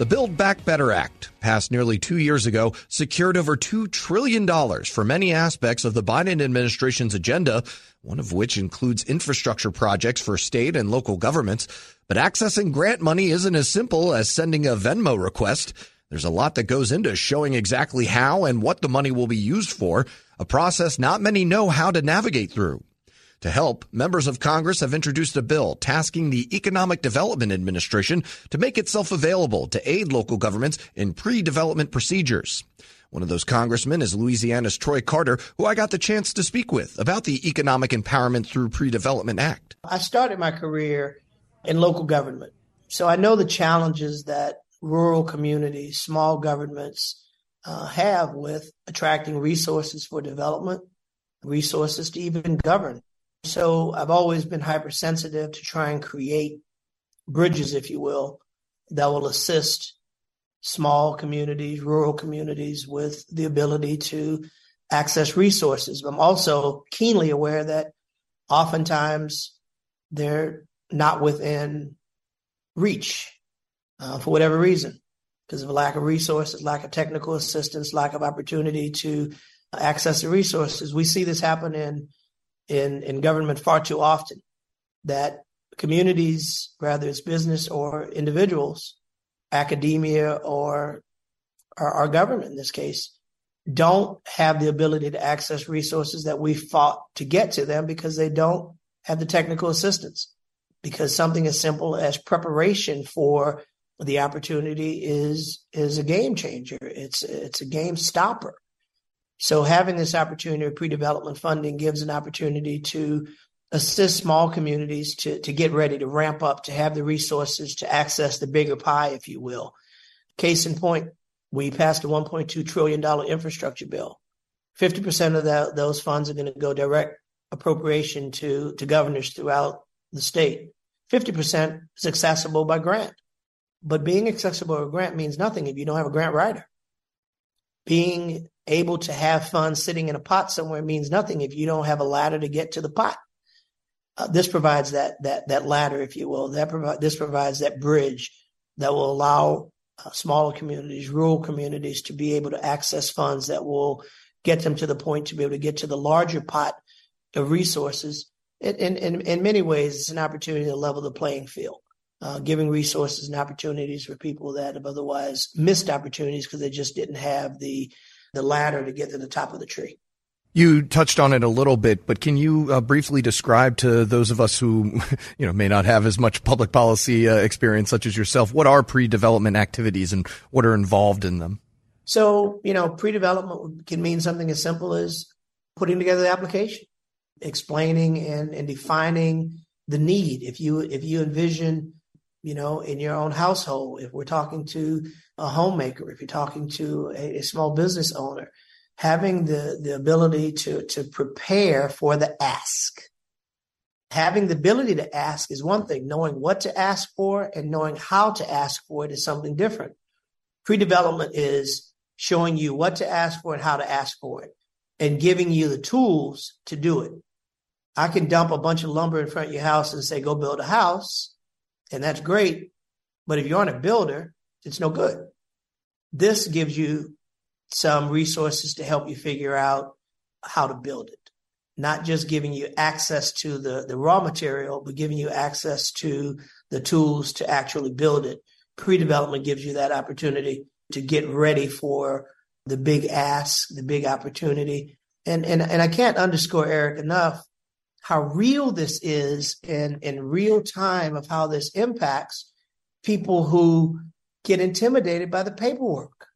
The Build Back Better Act, passed nearly two years ago, secured over $2 trillion for many aspects of the Biden administration's agenda, one of which includes infrastructure projects for state and local governments. But accessing grant money isn't as simple as sending a Venmo request. There's a lot that goes into showing exactly how and what the money will be used for, a process not many know how to navigate through. To help, members of Congress have introduced a bill tasking the Economic Development Administration to make itself available to aid local governments in pre-development procedures. One of those congressmen is Louisiana's Troy Carter, who I got the chance to speak with about the Economic Empowerment Through Pre-Development Act. I started my career in local government. So I know the challenges that rural communities, small governments uh, have with attracting resources for development, resources to even govern. So I've always been hypersensitive to try and create bridges, if you will, that will assist small communities, rural communities with the ability to access resources. I'm also keenly aware that oftentimes they're not within reach uh, for whatever reason, because of a lack of resources, lack of technical assistance, lack of opportunity to access the resources. We see this happen in in, in government far too often that communities, whether it's business or individuals, academia or, our government in this case, don't have the ability to access resources that we fought to get to them because they don't have the technical assistance. Because something as simple as preparation for the opportunity is is a game changer. It's it's a game stopper. So having this opportunity of pre-development funding gives an opportunity to assist small communities to, to get ready to ramp up, to have the resources to access the bigger pie, if you will. Case in point, we passed a $1.2 trillion infrastructure bill. 50% of that, those funds are going to go direct appropriation to, to governors throughout the state. 50% is accessible by grant. But being accessible by grant means nothing if you don't have a grant writer. Being able to have funds sitting in a pot somewhere means nothing if you don't have a ladder to get to the pot. Uh, this provides that that that ladder, if you will. That provide this provides that bridge that will allow uh, smaller communities, rural communities, to be able to access funds that will get them to the point to be able to get to the larger pot of resources. In in, in many ways, it's an opportunity to level the playing field. Uh, giving resources and opportunities for people that have otherwise missed opportunities because they just didn't have the the ladder to get to the top of the tree. You touched on it a little bit, but can you uh, briefly describe to those of us who, you know, may not have as much public policy uh, experience such as yourself, what are pre-development activities and what are involved in them? So, you know, pre-development can mean something as simple as putting together the application, explaining and, and defining the need. If you if you envision you know, in your own household. If we're talking to a homemaker, if you're talking to a, a small business owner, having the, the ability to, to prepare for the ask. Having the ability to ask is one thing. Knowing what to ask for and knowing how to ask for it is something different. Pre-development is showing you what to ask for and how to ask for it and giving you the tools to do it. I can dump a bunch of lumber in front of your house and say, go build a house and that's great. But if you aren't a builder, it's no good. This gives you some resources to help you figure out how to build it. Not just giving you access to the, the raw material, but giving you access to the tools to actually build it. Pre development gives you that opportunity to get ready for the big ask, the big opportunity. And, and, and I can't underscore Eric enough how real this is in, in real time of how this impacts people who get intimidated by the paperwork.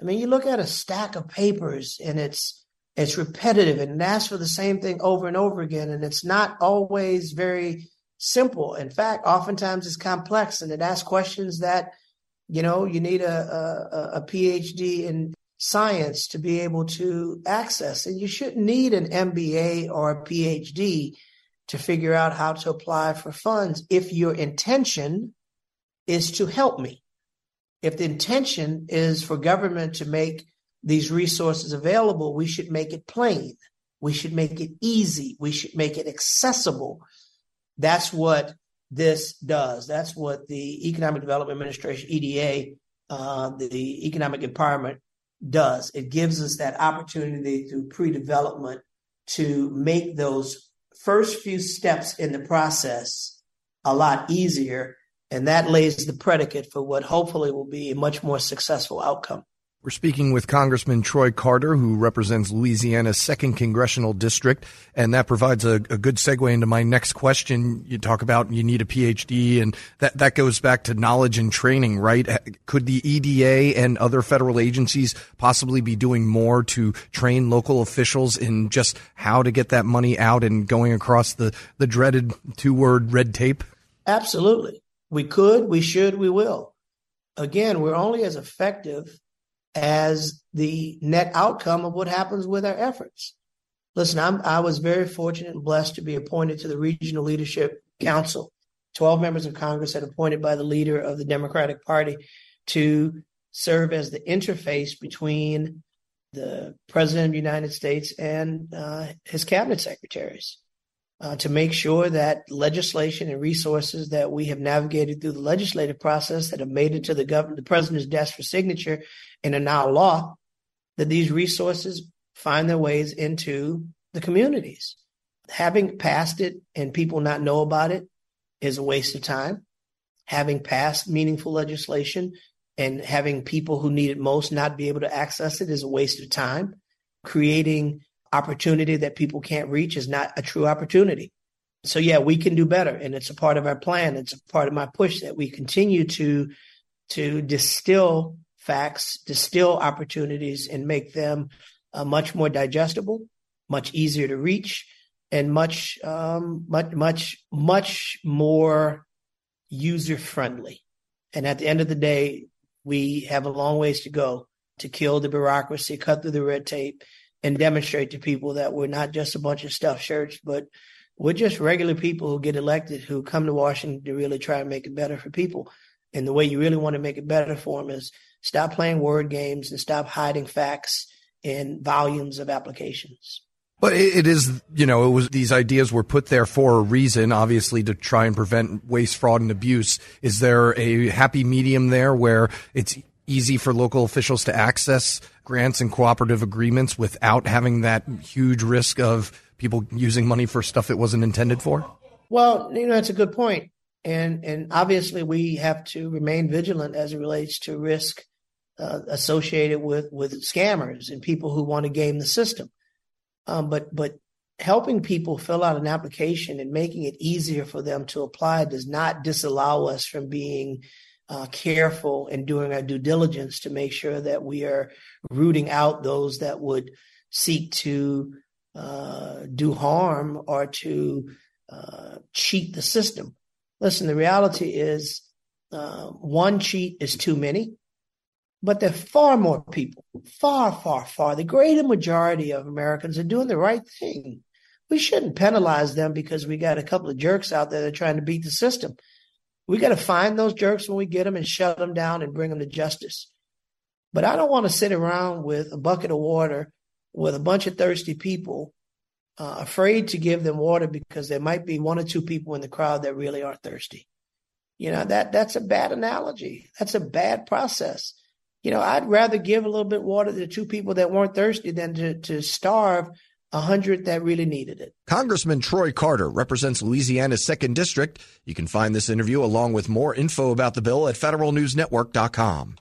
I mean, you look at a stack of papers and it's it's repetitive and asks for the same thing over and over again, and it's not always very simple. In fact, oftentimes it's complex and it asks questions that, you know, you need a, a, a PhD in science to be able to access. And you shouldn't need an MBA or a PhD to figure out how to apply for funds if your intention is to help me. If the intention is for government to make these resources available, we should make it plain. We should make it easy. We should make it accessible. That's what this does. That's what the Economic Development Administration, EDA, uh, the Economic Empowerment does. It gives us that opportunity through pre development to make those first few steps in the process a lot easier. And that lays the predicate for what hopefully will be a much more successful outcome. We're speaking with Congressman Troy Carter, who represents Louisiana's second congressional district. And that provides a, a, good segue into my next question. You talk about you need a PhD, and that, that goes back to knowledge and training, right? Could the EDA and other federal agencies possibly be doing more to train local officials in just how to get that money out and going across the, the dreaded two word red tape? Absolutely. We could, we should, we will. Again, we're only as effective as the net outcome of what happens with our efforts. Listen, I'm, I was very fortunate and blessed to be appointed to the Regional Leadership Council. 12 members of Congress had appointed by the leader of the Democratic Party to serve as the interface between the President of the United States and uh, his cabinet secretaries uh, to make sure that legislation and resources that we have navigated through the legislative process that have made it to the government, the president's desk for signature and are now law, that these resources find their ways into the communities. Having passed it and people not know about it is a waste of time. Having passed meaningful legislation and having people who need it most not be able to access it is a waste of time. Creating opportunity that people can't reach is not a true opportunity. So yeah, we can do better. And it's a part of our plan. It's a part of my push that we continue to, to distill facts, distill opportunities and make them uh, much more digestible, much easier to reach and much, um, much, much, much more user friendly. And at the end of the day, we have a long ways to go to kill the bureaucracy, cut through the red tape, and demonstrate to people that we're not just a bunch of stuffed shirts, but we're just regular people who get elected who come to Washington to really try and make it better for people. And the way you really want to make it better for them is stop playing word games and stop hiding facts in volumes of applications. But it is, you know, it was these ideas were put there for a reason, obviously to try and prevent waste, fraud, and abuse. Is there a happy medium there where it's easy for local officials to access grants and cooperative agreements without having that huge risk of people using money for stuff it wasn't intended for? Well, you know, that's a good point. And and obviously we have to remain vigilant as it relates to risk uh, associated with with scammers and people who want to game the system. Um, but but helping people fill out an application and making it easier for them to apply does not disallow us from being uh, careful and doing our due diligence to make sure that we are rooting out those that would seek to uh, do harm or to uh, cheat the system. Listen, the reality is uh, one cheat is too many, but there are far more people, far, far, far. The greater majority of Americans are doing the right thing. We shouldn't penalize them because we got a couple of jerks out there that are trying to beat the system. We got to find those jerks when we get them and shut them down and bring them to justice. But I don't want to sit around with a bucket of water with a bunch of thirsty people, uh, afraid to give them water because there might be one or two people in the crowd that really are thirsty. You know, that that's a bad analogy. That's a bad process. You know, I'd rather give a little bit water to two people that weren't thirsty than to, to starve a hundred that really needed it. Congressman Troy Carter represents Louisiana's second district. You can find this interview along with more info about the bill at federalnewsnetwork.com.